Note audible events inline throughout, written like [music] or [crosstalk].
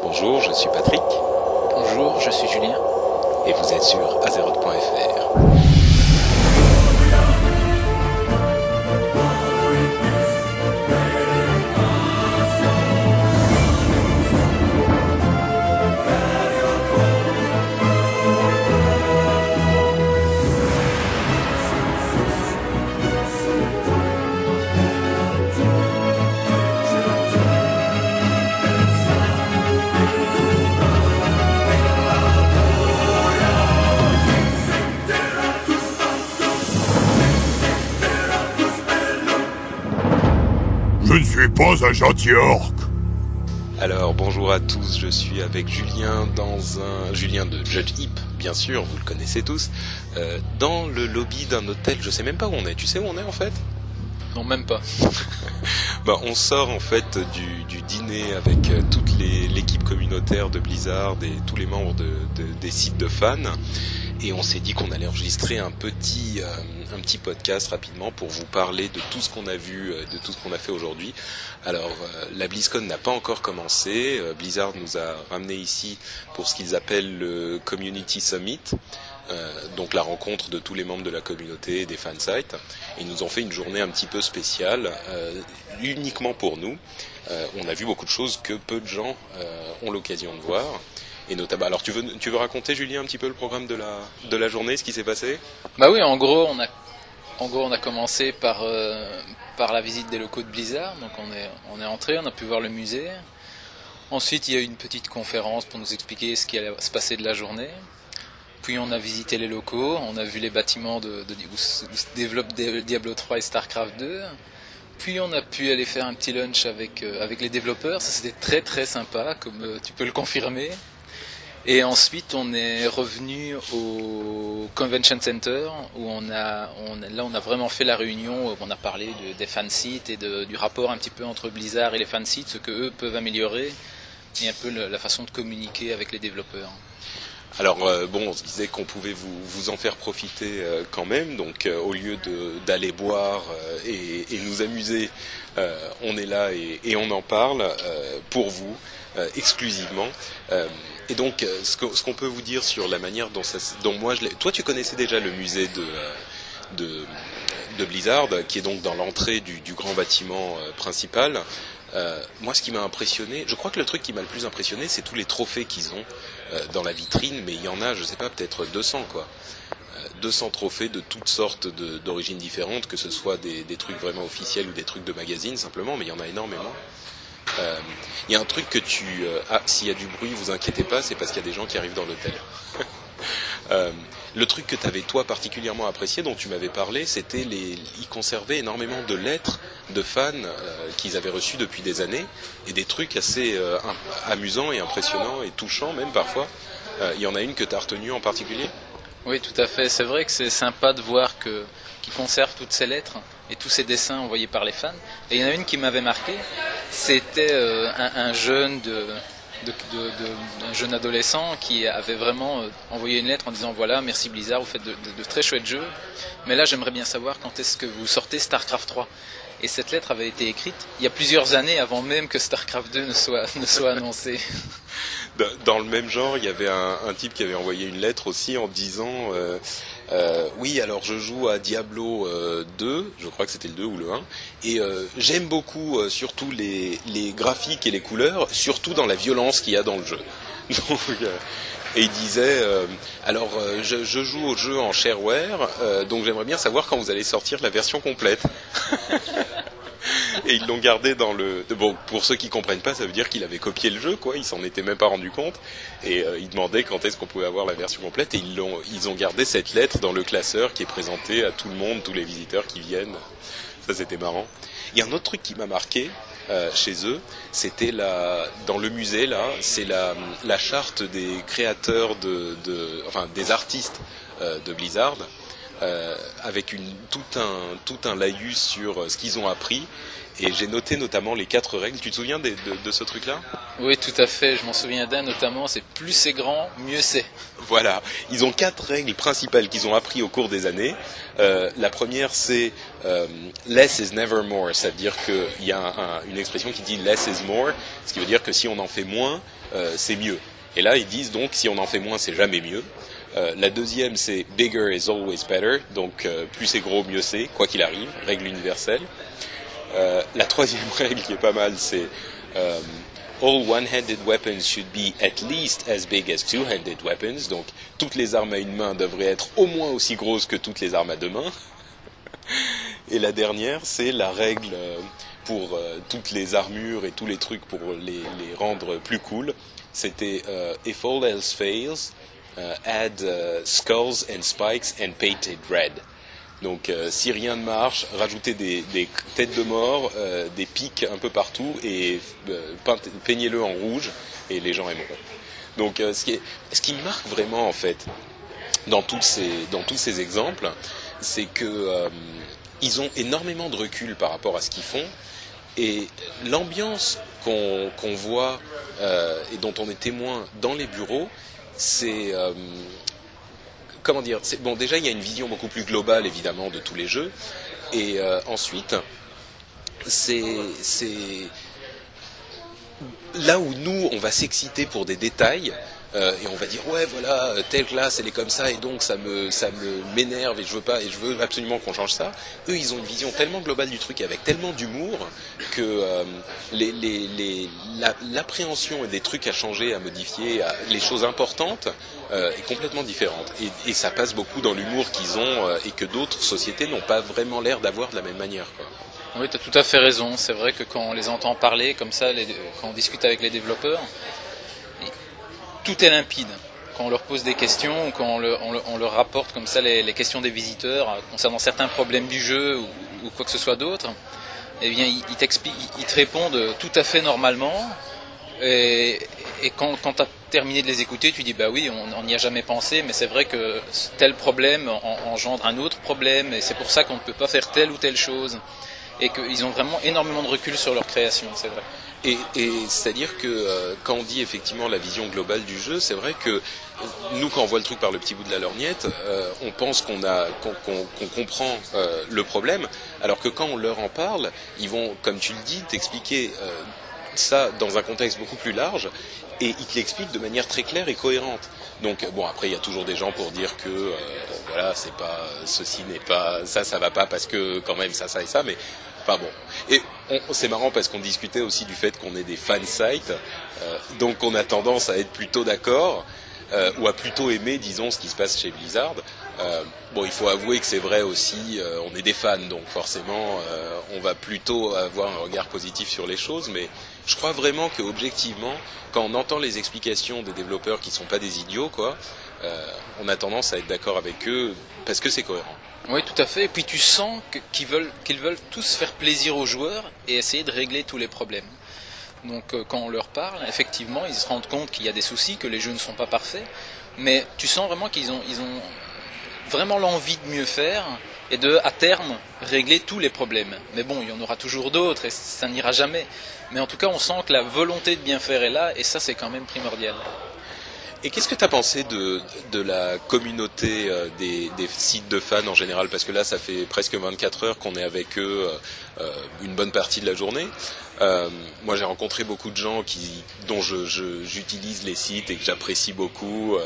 Bonjour, je suis Patrick. Bonjour, je suis Julien. Et vous êtes sur Azeroth.fr. suis pas un gentil orc. Alors bonjour à tous, je suis avec Julien dans un Julien de Judge Hip, bien sûr, vous le connaissez tous, euh, dans le lobby d'un hôtel. Je sais même pas où on est. Tu sais où on est en fait? Non, même pas. [laughs] Bah, on sort en fait du, du dîner avec euh, toute l'équipe communautaire de Blizzard et tous les membres de, de- des sites de fans. Et on s'est dit qu'on allait enregistrer un petit, euh, un petit podcast rapidement pour vous parler de tout ce qu'on a vu, euh, de tout ce qu'on a fait aujourd'hui. Alors, euh, la BlizzCon n'a pas encore commencé. Euh, Blizzard nous a ramené ici pour ce qu'ils appellent le Community Summit. Euh, donc la rencontre de tous les membres de la communauté et des fansites. Ils nous ont fait une journée un petit peu spéciale, euh, uniquement pour nous. On a vu beaucoup de choses que peu de gens ont l'occasion de voir. Et notamment, alors tu veux, raconter Julien un petit peu le programme de la, de la journée, ce qui s'est passé? Bah oui, en gros, on a, en gros, on a commencé par, euh, par la visite des locaux de Blizzard. Donc on est, on est entré, on a pu voir le musée. Ensuite, il y a eu une petite conférence pour nous expliquer ce qui allait se passer de la journée. Puis on a visité les locaux, on a vu les bâtiments de, où, se- où se développent Di- Diablo 3 et StarCraft 2. Puis on a pu aller faire un petit lunch avec, euh, avec les développeurs. Ça c'était très très sympa, comme euh, tu peux le confirmer. Et ensuite, on est revenu au Convention Center où on a, là, on a vraiment fait la réunion on a parlé de- des fansites et de- du rapport un petit peu entre Blizzard et les fansites, ce que eux peuvent améliorer et un peu la façon de communiquer avec les développeurs. Alors euh, bon, on se disait qu'on pouvait vous, vous en faire profiter euh, quand même. Donc euh, au lieu d'aller boire et, nous amuser, on est là et, on en parle pour vous exclusivement. Et donc euh, ce qu'on peut vous dire sur la manière dont, ça, dont moi je. Toi, tu connaissais déjà le musée de euh, de, de Blizzard, qui est donc dans l'entrée du, grand bâtiment euh, principal. Moi, ce qui m'a impressionné, je crois que le truc qui m'a le plus impressionné, c'est tous les trophées qu'ils ont dans la vitrine, mais il y en a, je sais pas, peut-être 200 quoi. Euh, 200 trophées de toutes sortes d'origines différentes, que ce soit des, des trucs vraiment officiels ou des trucs de magazine simplement, mais il y en a énormément. Euh, Il y a un truc que tu... euh, ah, s'il y a du bruit, vous inquiétez pas, c'est parce qu'il y a des gens qui arrivent dans l'hôtel. [laughs] Euh, le truc que tu avais toi particulièrement apprécié, dont tu m'avais parlé, c'était les. Ils conservaient énormément de lettres de fans euh, qu'ils avaient reçues depuis des années et des trucs assez euh, amusants et impressionnants et touchants même parfois. Euh, Il y en a une que tu as retenue en particulier? Oui, tout à fait. C'est vrai que c'est sympa de voir qu'ils conservent toutes ces lettres et tous ces dessins envoyés par les fans. Et il y en a une qui m'avait marqué. C'était euh, un, un jeune de, un jeune adolescent qui avait vraiment euh, envoyé une lettre en disant voilà, merci Blizzard, vous faites de très chouettes jeux. Mais là, j'aimerais bien savoir quand est-ce que vous sortez StarCraft 3. Et cette lettre avait été écrite il y a plusieurs années avant même que StarCraft 2 ne soit, [laughs] ne soit annoncé. Dans- Dans le même genre, il y avait un, type qui avait envoyé une lettre aussi en disant euh, euh, oui alors je joue à Diablo euh, 2, je crois que c'était le 2 ou le 1, et euh, j'aime beaucoup euh, surtout les, les graphiques et les couleurs, surtout dans la violence qu'il y a dans le jeu. [laughs] Donc, euh, et il disait euh, alors euh, je, je joue au jeu en shareware, euh, donc j'aimerais bien savoir quand vous allez sortir la version complète. [laughs] Et ils l'ont gardé dans le. Bon, pour ceux qui comprennent pas, ça veut dire qu'il avait copié le jeu, quoi. Il s'en était même pas rendu compte. Et euh, il demandait quand est-ce qu'on pouvait avoir la version complète. Et ils ils ont gardé cette lettre dans le classeur qui est présenté à tout le monde, tous les visiteurs qui viennent. Ça, c'était marrant. Il y a un autre truc qui m'a marqué euh, chez eux, c'était la dans le musée là, c'est la la charte des créateurs de, de enfin des artistes euh, de Blizzard. Avec une, tout un tout un laïus sur ce qu'ils ont appris et j'ai noté notamment les quatre règles. Tu te souviens de, ce truc-là? Oui, tout à fait. Je m'en souviens d'un notamment. C'est plus c'est grand, mieux c'est. Voilà. Ils ont quatre règles principales qu'ils ont appris au cours des années. Euh, la première, c'est euh, less is never more. C'est-à-dire qu'il y a une expression qui dit less is more, ce qui veut dire que si on en fait moins, euh, c'est mieux. Et là, ils disent donc si on en fait moins, c'est jamais mieux. La deuxième, c'est bigger is always better. Donc plus c'est gros, mieux c'est, quoi qu'il arrive. Règle universelle. Euh, la troisième [laughs] règle qui est pas mal, c'est euh, All one-handed weapons should be at least as big as two-handed weapons. Donc toutes les armes à une main devraient être au moins aussi grosses que toutes les armes à deux mains. [laughs] Et la dernière, c'est la règle euh, pour toutes les armures et tous les trucs pour les, rendre plus cool. C'était If all else fails, add skulls and spikes and painted red. Donc euh, si rien ne marche, rajoutez des, têtes de mort, euh, des pics un peu partout et euh, peignez-le en rouge et les gens aimeront. Donc ce, qui qui marque vraiment en fait dans, tous ces exemples, c'est que ils ont énormément de recul par rapport à ce qu'ils font et l'ambiance qu'on voit et dont on est témoin dans les bureaux, c'est comment dire Bon, déjà, il y a une vision beaucoup plus globale, évidemment, de tous les jeux. Et euh, ensuite, c'est là où nous, on va s'exciter pour des détails. Euh, et on va dire ouais voilà telle classe elle est comme ça et donc ça me ça me m'énerve et je veux pas et je veux absolument qu'on change ça. Eux ils ont une vision tellement globale du truc avec tellement d'humour que euh, l'appréhension des trucs à changer, à modifier, les choses importantes euh, est complètement différente. Et, ça passe beaucoup dans l'humour qu'ils ont et que d'autres sociétés n'ont pas vraiment l'air d'avoir de la même manière. Oui, tu as tout à fait raison. C'est vrai que quand on les entend parler comme ça, quand on discute avec les développeurs, tout est limpide. Quand on leur pose des questions ou quand on, leur rapporte comme ça les, questions des visiteurs euh, concernant certains problèmes du jeu ou, quoi que ce soit d'autre, eh bien, ils, te répondent tout à fait normalement. Et, quand tu as terminé de les écouter, tu dis bah oui, on n'y a jamais pensé, mais c'est vrai que tel problème engendre un autre problème, et c'est pour ça qu'on ne peut pas faire telle ou telle chose, et qu'ils ont vraiment énormément de recul sur leur création, c'est vrai. Et, et c'est-à-dire que euh, quand on dit effectivement la vision globale du jeu, c'est vrai que nous, quand on voit le truc par le petit bout de la lorgnette, euh, on pense qu'on a qu'on comprend euh, le problème, alors que quand on leur en parle, ils vont, comme tu le dis, t'expliquer ça dans un contexte beaucoup plus large et il te de manière très claire et cohérente. Donc bon après il y a toujours des gens pour dire que euh, voilà c'est pas ceci n'est pas ça ça va pas parce que quand même ça ça et ça mais pas bon. Et c'est marrant parce qu'on discutait aussi du fait qu'on est des fan sites euh, donc on a tendance à être plutôt d'accord euh, ou à plutôt aimer disons ce qui se passe chez Blizzard. bon il faut avouer que c'est vrai aussi on est des fans donc forcément on va plutôt avoir un regard positif sur les choses mais je crois vraiment que objectivement, quand on entend les explications des développeurs qui ne sont pas des idiots, quoi, euh, on a tendance à être d'accord avec eux parce que c'est cohérent. Oui, tout à fait. Et puis tu sens qu'ils veulent, veulent tous faire plaisir aux joueurs et essayer de régler tous les problèmes. Donc euh, quand on leur parle, effectivement, ils se rendent compte qu'il y a des soucis, que les jeux ne sont pas parfaits, mais tu sens vraiment qu'ils ont, ils ont vraiment l'envie de mieux faire et de, à terme, régler tous les problèmes. Mais bon, il y en aura toujours d'autres et ça n'ira jamais. Mais en tout cas, on sent que la volonté de bien faire est là, et ça, c'est quand même primordial. Et qu'est-ce que tu as pensé de, de, la communauté euh, des, des, sites de fans en général? Parce que là, ça fait presque 24 heures qu'on est avec eux euh, euh, une bonne partie de la journée. Moi, j'ai rencontré beaucoup de gens qui, dont j'utilise je, les sites et que j'apprécie beaucoup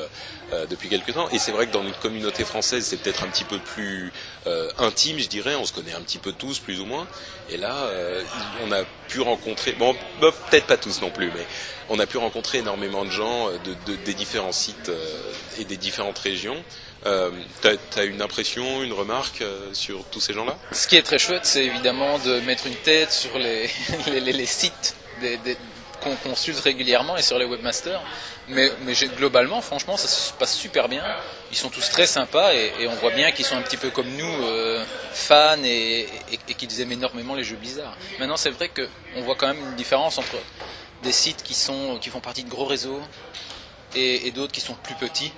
euh, depuis quelques temps. Et c'est vrai que dans notre communauté française, c'est peut-être un petit peu plus euh, intime, je dirais. On se connaît un petit peu tous, plus ou moins. Et là, euh, on a pu rencontrer, bon, peut-être pas tous non plus, mais on a pu rencontrer énormément de gens de, de, des différents sites et des différentes régions. Euh, T'as as une impression, une remarque sur tous ces gens-là? Ce qui est très chouette, c'est évidemment de mettre une tête sur les, [laughs] sites des, qu'on consulte régulièrement et sur les webmasters. Mais, globalement, franchement, ça se passe super bien. Ils sont tous très sympas et, on voit bien qu'ils sont un petit peu comme nous, euh, fans et, qu'ils aiment énormément les jeux bizarres. Maintenant, c'est vrai qu'on voit quand même une différence entre des sites qui, sont, qui font partie de gros réseaux et, d'autres qui sont plus petits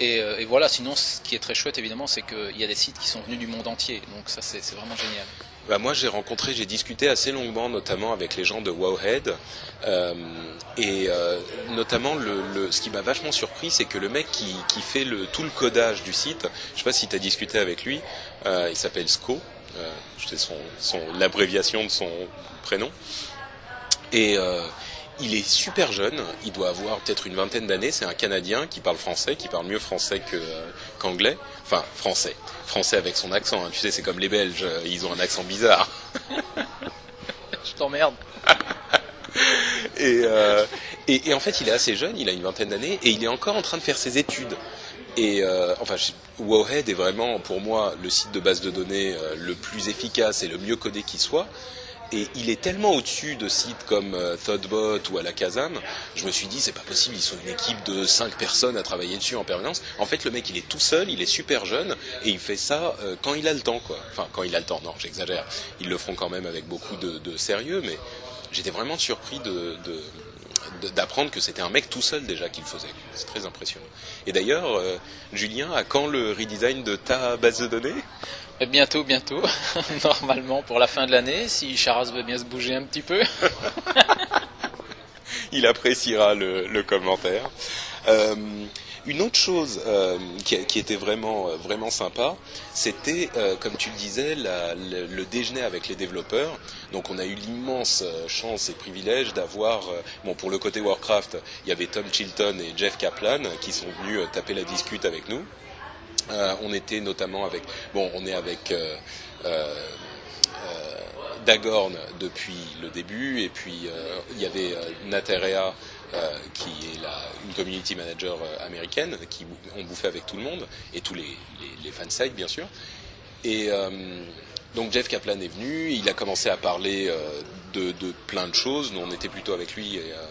Et, et, voilà, sinon ce qui est très chouette évidemment, c'est qu'il y a des sites qui sont venus du monde entier. Donc ça c'est vraiment génial. Bah moi j'ai rencontré, j'ai discuté assez longuement notamment avec les gens de Wowhead euh, et euh, notamment le, le, ce qui m'a vachement surpris c'est que le mec qui, fait le, tout le codage du site, je sais pas si tu as discuté avec lui, euh, il s'appelle SCO, c'est son, son, l'abréviation de son prénom et il est super jeune, il doit avoir peut-être une vingtaine d'années, c'est un Canadien qui parle français, qui parle mieux français qu'anglais, enfin français, français avec son accent, hein. tu sais c'est comme les Belges, ils ont un accent bizarre. [laughs] Je t'emmerde. [laughs] et, euh, et, et, en fait il est assez jeune, il a une vingtaine d'années, et il est encore en train de faire ses études. Et euh, enfin, Wowhead est vraiment pour moi le site de base de données euh, le plus efficace et le mieux codé qui soit. Et il est tellement au-dessus de sites comme euh, Thoughtbot ou Alakazam, je me suis dit c'est pas possible, ils sont une équipe de 5 personnes à travailler dessus en permanence. En fait, le mec il est tout seul, il est super jeune et il fait ça euh, quand il a le temps quoi. Enfin quand il a le temps, non j'exagère. Ils le feront quand même avec beaucoup de, de sérieux, mais j'étais vraiment surpris de, de d'apprendre que c'était un mec tout seul déjà qui le faisait. C'est très impressionnant. Et d'ailleurs, euh, Julien, à quand le redesign de ta base de données? Bientôt, bientôt. [laughs] Normalement pour la fin de l'année, si Charas veut bien se bouger un petit peu. [laughs] Il appréciera le, le commentaire. Euh, une autre chose euh, qui, qui, était vraiment euh, vraiment sympa, c'était euh, comme tu le disais le, déjeuner avec les développeurs. Donc on a eu l'immense chance et privilège d'avoir bon pour le côté Warcraft, il y avait Tom Chilton et Jeff Kaplan qui sont venus taper la discute avec nous. On était notamment avec bon on est avec Dagorn depuis le début et puis il y avait Naterea euh, qui est la, une community manager euh, américaine, qui ont bouffé avec tout le monde, et tous les, les, les fansites bien sûr. Et euh, donc Jeff Kaplan est venu, il a commencé à parler euh, de, de, plein de choses, nous on était plutôt avec lui, et euh,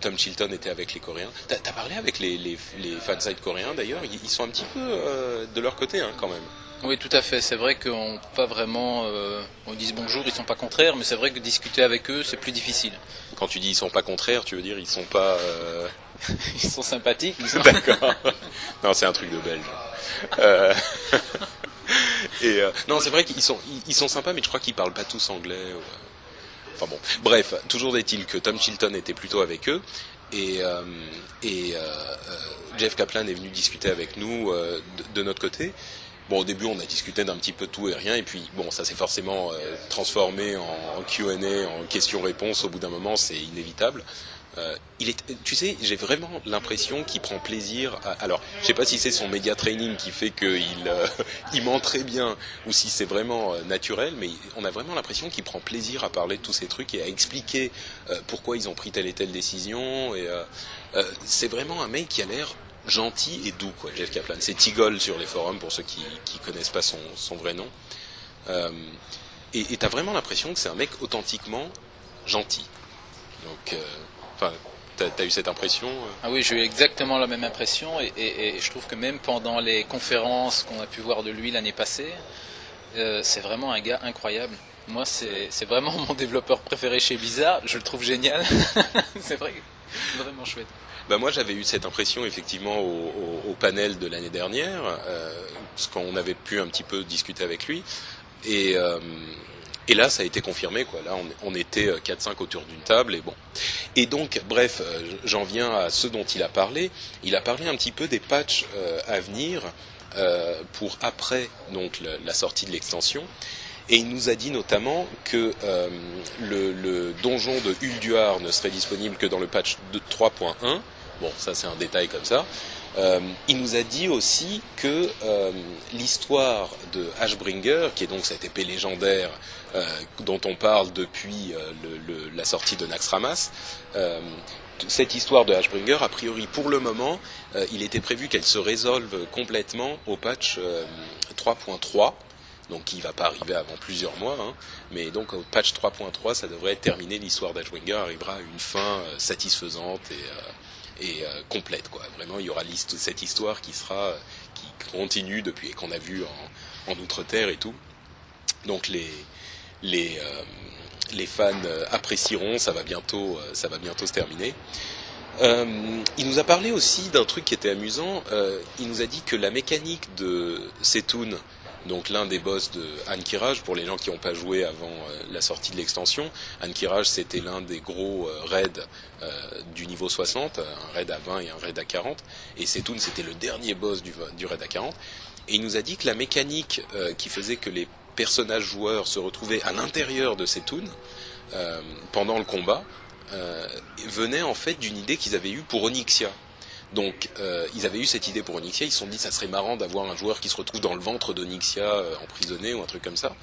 Tom Chilton était avec les Coréens. T'as as parlé avec les, les, les fansites coréens d'ailleurs, ils, ils, sont un petit peu de leur côté hein, quand même. Oui, tout à fait. C'est vrai qu'on pas vraiment, euh, on dit bonjour, ils sont pas contraires, mais c'est vrai que discuter avec eux, c'est plus difficile. Quand tu dis ils sont pas contraires, tu veux dire ils sont pas. Euh... [laughs] ils sont sympathiques. D'accord. non, c'est un truc de belge. Euh... [laughs] Et euh, non, c'est vrai qu'ils sont, ils sont sympas, mais je crois qu'ils parlent pas tous anglais. Enfin bon, bref, toujours est-il que Tom Chilton était plutôt avec eux. Et, euh, et Jeff Kaplan est venu discuter avec nous de, notre côté. Bon, au début, on a discuté d'un petit peu tout et rien, et puis bon, ça s'est forcément euh, transformé en, en Q&A, en questions-réponses. Au bout d'un moment, c'est inévitable. Euh, il est, tu sais, j'ai vraiment l'impression qu'il prend plaisir. À, alors, je sais pas si c'est son média training qui fait qu'il euh, [laughs] il ment très bien, ou si c'est vraiment euh, naturel, mais on a vraiment l'impression qu'il prend plaisir à parler de tous ces trucs et à expliquer pourquoi ils ont pris telle et telle décision. Et c'est vraiment un mec qui a l'air gentil et doux, quoi, Jeff Kaplan. C'est Tigol sur les forums pour ceux qui qui connaissent pas son, son vrai nom. Et t'as vraiment l'impression que c'est un mec authentiquement gentil. Donc, enfin, t'as as eu cette impression Ah oui, j'ai eu exactement la même impression et, et, et, je trouve que même pendant les conférences qu'on a pu voir de lui l'année passée, euh, c'est vraiment un gars incroyable. Moi, c'est vraiment [laughs] mon développeur préféré chez Blizzard. Je le trouve génial. [laughs] c'est vrai, vraiment chouette. Bah moi j'avais eu cette impression effectivement au, au, au panel de l'année dernière, euh, parce qu'on avait pu un petit peu discuter avec lui, et, euh, et là ça a été confirmé quoi. Là on, était 4-5 autour d'une table et bon. Et donc bref, j'en viens à ce dont il a parlé. Il a parlé un petit peu des patchs euh, à venir euh, pour après donc la sortie de l'extension. Et il nous a dit notamment que euh, le, le, donjon de Ulduar ne serait disponible que dans le patch 3.1. Bon, ça c'est un détail comme ça. Euh, il nous a dit aussi que euh, l'histoire de Ashbringer, qui est donc cette épée légendaire euh, dont on parle depuis la sortie de Naxxramas, cette histoire de Ashbringer, a priori pour le moment, il était prévu qu'elle se résolve complètement au patch 3.3 donc qui ne va pas arriver avant plusieurs mois, hein, mais donc au patch 3.3, ça devrait être terminé, l'histoire d'Ashbringer arrivera à une fin satisfaisante et, et euh, complète. Quoi. Vraiment, il y aura cette histoire qui sera, qui continue depuis, qu'on a vu en, en Outre-Terre et tout. Donc les, les, les fans apprécieront, ça va bientôt, ça va bientôt se terminer. Euh, il nous a parlé aussi d'un truc qui était amusant. Euh, il nous a dit que la mécanique de Setoun, donc l'un des boss de Ankiraj, pour les gens qui n'ont pas joué avant euh, la sortie de l'extension, Ankiraj c'était l'un des gros euh, raids euh, du niveau 60, un raid à 20 et un raid à 40, et Setoun c'était le dernier boss du, raid à 40. Et il nous a dit que la mécanique qui faisait que les personnages joueurs se retrouvaient à l'intérieur de Setoun pendant le combat venait en fait d'une idée qu'ils avaient eue pour Onyxia. Donc euh, ils avaient eu cette idée pour Onyxia, ils se sont dit ça serait marrant d'avoir un joueur qui se retrouve dans le ventre d'Onyxia euh, emprisonné ou un truc comme ça.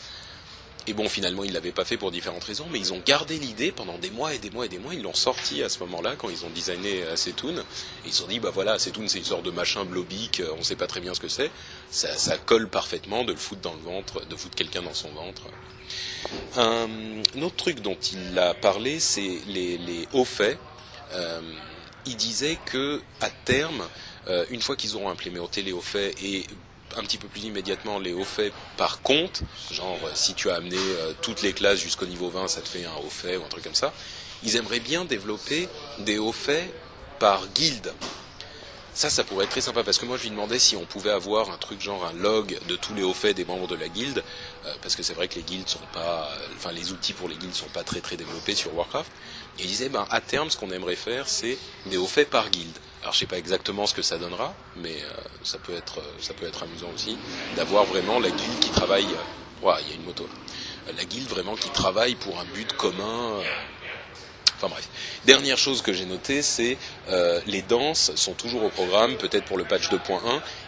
Et bon, finalement, ils l'avaient pas fait pour différentes raisons, mais ils ont gardé l'idée pendant des mois et des mois et des mois. Ils l'ont sorti à ce moment-là quand ils ont designé Acetoon. Et ils se sont dit, bah voilà, Acetoon, c'est une sorte de machin blobique, euh, on sait pas très bien ce que c'est. Ça, ça colle parfaitement de le foutre dans le ventre, de foutre quelqu'un dans son ventre. Un, autre truc dont il a parlé, c'est les, les hauts faits. Euh, il disait que à terme, euh, une fois qu'ils auront implémenté les hauts faits et un petit peu plus immédiatement les hauts faits par compte, genre si tu as amené euh, toutes les classes jusqu'au niveau 20, ça te fait un haut fait ou un truc comme ça. Ils aimeraient bien développer des hauts faits par guilde. Ça, ça pourrait être très sympa parce que moi je lui demandais si on pouvait avoir un truc genre un log de tous les hauts faits des membres de la guilde, euh, parce que c'est vrai que les guildes sont pas, euh, enfin les outils pour les guildes sont pas très très développés sur Warcraft. Et il disait, ben à terme, ce qu'on aimerait faire, c'est des hauts faits par guilde. Alors je sais pas exactement ce que ça donnera, mais euh, ça peut être euh, ça peut être amusant aussi d'avoir vraiment la guilde qui travaille. euh, Ouah, il y a une moto. La guilde vraiment qui travaille pour un but commun. Euh, Enfin bref. Dernière chose que j'ai notée, c'est euh, les danses sont toujours au programme, peut-être pour le patch 2.1.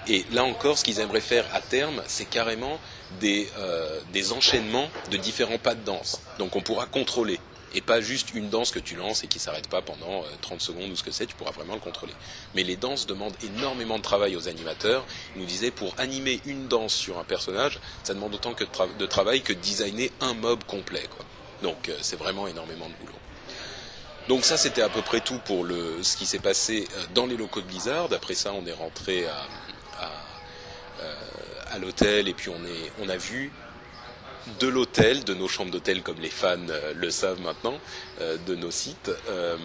Et là encore, ce qu'ils aimeraient faire à terme, c'est carrément des, euh, des enchaînements de différents pas de danse. Donc on pourra contrôler. Et pas juste une danse que tu lances et qui s'arrête pas pendant euh, 30 secondes ou ce que c'est, tu pourras vraiment le contrôler. Mais les danses demandent énormément de travail aux animateurs. Ils nous disaient pour animer une danse sur un personnage, ça demande autant que de, tra- de travail que de designer un mob complet. Donc euh, c'est vraiment énormément de boulot. Donc ça c'était à peu près tout pour le, ce qui s'est passé euh, dans les locaux de Blizzard. Après ça on est rentré à, à, euh, à l'hôtel et puis on, est, on a vu de l'hôtel, de nos chambres d'hôtel comme les fans euh, le savent maintenant, euh, de nos sites, euh,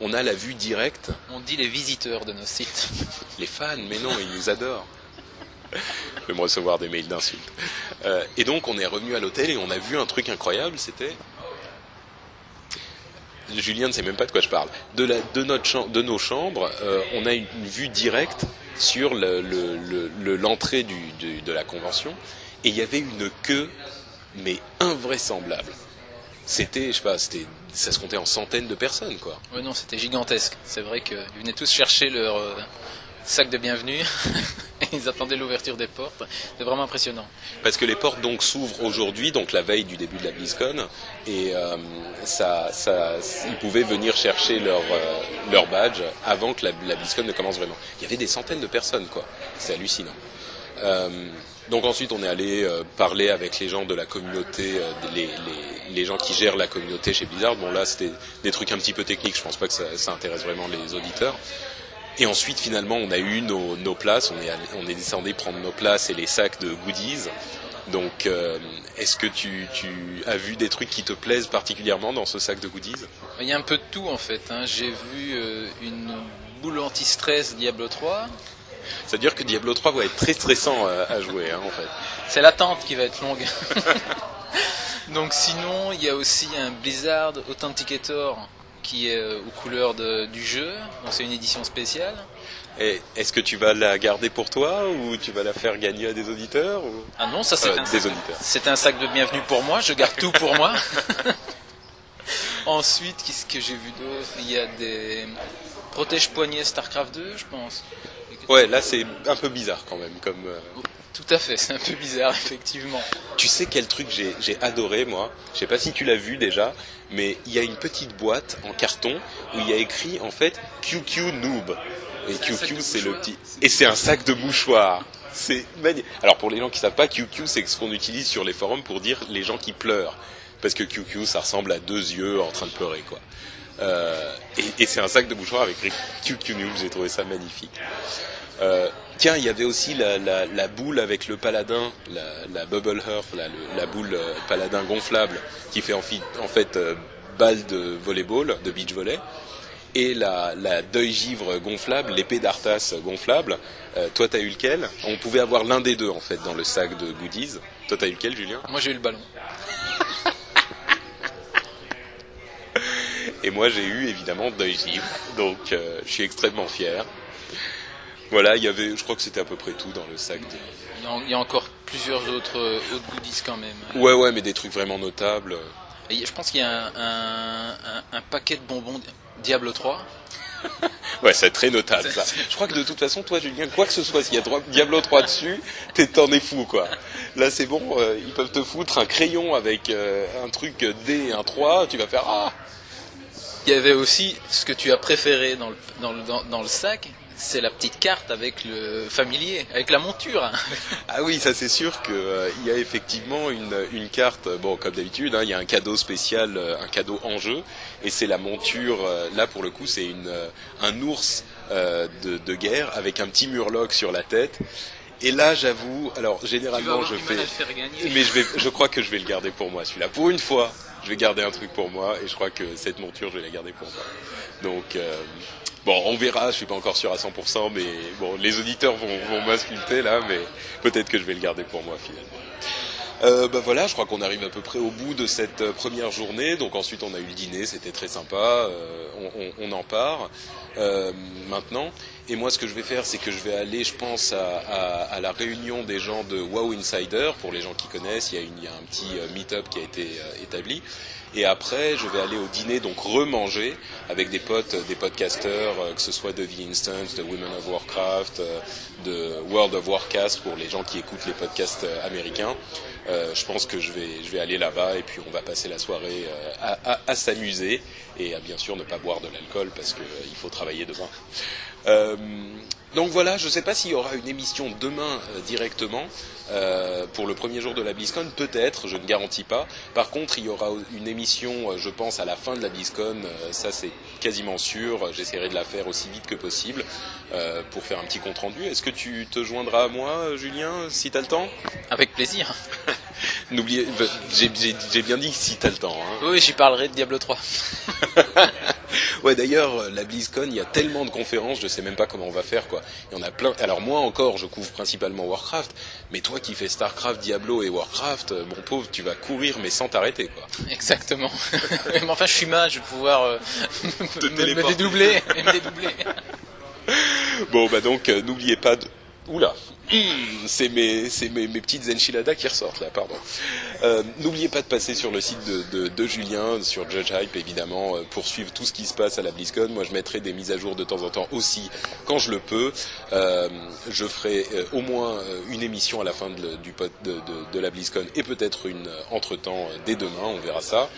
on a la vue directe. On dit les visiteurs de nos sites. [laughs] Les fans, mais non, ils nous adorent. Je vais me recevoir des mails d'insultes. Euh, et donc on est revenu à l'hôtel et on a vu un truc incroyable, c'était Julien ne sait même pas de quoi je parle. De, notre de nos chambres, euh, on a une, vue directe sur le- le- le- le- l'entrée de la convention et il y avait une queue, mais invraisemblable. C'était, je sais pas, ça se comptait en centaines de personnes, quoi. Ouais, non, c'était gigantesque. C'est vrai qu'ils venaient tous chercher leur euh, sac de bienvenue. [laughs] ils attendaient l'ouverture des portes. C'est vraiment impressionnant. Parce que les portes donc s'ouvrent aujourd'hui, donc la veille du début de la BlizzCon, et euh, ça, ça, ils pouvaient venir chercher leur, euh, leur badge avant que la, la BlizzCon ne commence vraiment. Il y avait des centaines de personnes, quoi. C'est hallucinant. Euh, donc ensuite, on est allé euh, parler avec les gens de la communauté, euh, les, les, les gens qui gèrent la communauté chez Blizzard. Bon là, c'était des trucs un petit peu techniques. Je pense pas que ça, ça intéresse vraiment les auditeurs. Et ensuite, finalement, on a eu nos, nos places. On est, allé- on est descendu prendre nos places et les sacs de goodies. Donc, euh, est-ce que tu, tu as vu des trucs qui te plaisent particulièrement dans ce sac de goodies? Il y a un peu de tout en fait. hein. J'ai vu euh, une boule anti-stress Diablo 3. Ça veut dire que Diablo 3 va être très stressant euh, à jouer, hein, en fait. C'est l'attente qui va être longue. [laughs] Donc sinon, il y a aussi un Blizzard Authenticator qui est euh, aux couleurs de- du jeu. Donc c'est une édition spéciale. Et est-ce que tu vas la garder pour toi ou tu vas la faire gagner à des auditeurs ou... Ah non, ça c'est Euh, un, des auditeurs. c'est un sac de bienvenue pour moi. Je garde tout pour moi. [laughs] Ensuite, qu'est-ce que j'ai vu d'autre? Il y a des protège-poignets StarCraft 2, je pense. Ouais, là c'est un peu bizarre quand même. Comme euh, Tout à fait, c'est un peu bizarre [laughs] effectivement. tu sais quel truc j'ai j'ai adoré moi? Je sais pas si tu l'as vu déjà, mais il y a une petite boîte en carton où il y a écrit en fait QQ Noob. Et QQ c'est le petit et c'est un sac de mouchoirs. C'est magnifique. Alors pour les gens qui savent pas, QQ c'est ce qu'on utilise sur les forums pour dire les gens qui pleurent. Parce que QQ ça ressemble à deux yeux en train de pleurer quoi. Euh, et et c'est un sac de mouchoirs avec QQ Noob. J'ai trouvé ça magnifique. Euh, tiens, il y avait aussi la, la, la boule avec le paladin, la, la bubble hearth, la, le- la boule euh, paladin gonflable qui fait en, fi- en fait euh, balle de volleyball, de beach volley. et la, deuil givre gonflable, l'épée d'Arthas gonflable. Toi, t'as eu lequel? On pouvait avoir l'un des deux en fait dans le sac de goodies. Toi, t'as eu lequel, Julien? Moi j'ai eu le ballon. [laughs] Et moi, j'ai eu évidemment deuil givre. Donc, je suis extrêmement fier. Voilà, il y avait, je crois que c'était à peu près tout dans le sac. De... Il y a- il y a encore plusieurs autres, euh, autres goodies quand même. Ouais, ouais, mais des trucs vraiment notables. Et je pense qu'il y a un, un- un- un paquet de bonbons Diablo 3. [laughs] Ouais, c'est très notable ça. Je crois que de toute façon, toi, Julien, quoi que ce soit, s'il y a Diablo 3 dessus, t'es t'en es fou, quoi. Là, c'est bon, euh, ils peuvent te foutre un crayon avec euh, un truc D et un 3, tu vas faire ah. Il y avait aussi ce que tu as préféré dans le, dans le, dans, dans le sac, c'est la petite carte avec le familier, avec la monture. [laughs] Ah oui, ça c'est sûr qu'il y a effectivement une, une carte, bon comme d'habitude, hein, il y a un cadeau spécial, euh, un cadeau en jeu, et c'est la monture, euh, là pour le coup c'est une, euh, un ours euh, de, de guerre avec un petit murloc sur la tête. Et là j'avoue, alors généralement je fais... [laughs] Mais je, vais, je crois que je vais le garder pour moi celui-là. Pour une fois, je vais garder un truc pour moi et je crois que cette monture, je vais la garder pour moi. Donc, euh, bon, on verra. Je suis pas encore sûr à 100%, mais bon, les auditeurs vont, vont là, mais peut-être que je vais le garder pour moi finalement. Euh, bah voilà, je crois qu'on arrive à peu près au bout de cette euh, première journée. Donc ensuite, on a eu le dîner, c'était très sympa. euh, on, on- on en part euh, maintenant. Et moi, ce que je vais faire, c'est que je vais aller, je pense, à, à- à la réunion des gens de Wow Insider. Pour les gens qui connaissent, il y a, une- il y a un petit euh, meet-up qui a été euh, établi. Et après, je vais aller au dîner, donc remanger avec des potes, des podcasteurs, que ce soit de The Instant, de Women of Warcraft, de World of Warcast pour les gens qui écoutent les podcasts américains. Euh, je pense que je vais, je vais aller là-bas et puis on va passer la soirée euh, à, à- à s'amuser et à bien sûr ne pas boire de l'alcool parce qu'il il faut travailler demain. Euh, donc voilà, je ne sais pas s'il y aura une émission demain euh, directement euh, pour le premier jour de la BlizzCon, peut-être, je ne garantis pas. Par contre, il y aura une émission, euh, je pense, à la fin de la BlizzCon, euh, ça c'est quasiment sûr. J'essaierai de la faire aussi vite que possible euh, pour faire un petit compte rendu. Est-ce que tu te joindras à moi, Julien, si tu as le temps? Avec plaisir. [laughs] N'oubliez, j'ai bien dit si tu as le temps. Hein. Oui, j'y parlerai de Diablo 3. [laughs] Ouais, d'ailleurs, euh, la BlizzCon, il y a tellement de conférences, je sais même pas comment on va faire, quoi. Il y en a plein. Alors moi encore, je couvre principalement Warcraft, mais toi qui fais Starcraft, Diablo et Warcraft, euh, mon pauvre, tu vas courir mais sans t'arrêter, quoi. Exactement. [laughs] Mais enfin, je suis mage, je vais pouvoir euh, [laughs] me, dédoubler. et me dédoubler. [laughs] Bon, bah donc, euh, n'oubliez pas de... Oula Hum, c'est mes, mes, mes petites enchiladas qui ressortent là, pardon. Euh, N'oubliez pas de passer sur le site de, de, de Julien, sur Judge Hype évidemment, euh, pour suivre tout ce qui se passe à la BlizzCon. Moi, je mettrai des mises à jour de temps en temps aussi quand je le peux. Euh, je ferai au moins une émission à la fin de, du de, la BlizzCon et peut-être une entre-temps dès demain, on verra ça.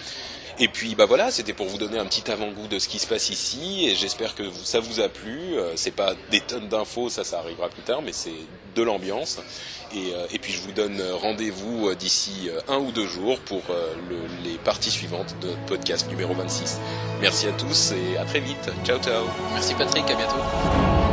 Et puis bah voilà, c'était pour vous donner un petit avant-goût de ce qui se passe ici et j'espère que ça vous a plu. Euh, c'est pas des tonnes d'infos, ça ça arrivera plus tard, mais c'est de l'ambiance. Et, euh, et puis je vous donne euh, rendez-vous d'ici un ou deux jours pour le- les parties suivantes de notre podcast numéro 26. Merci à tous et à très vite. Ciao ciao. Merci Patrick, à bientôt.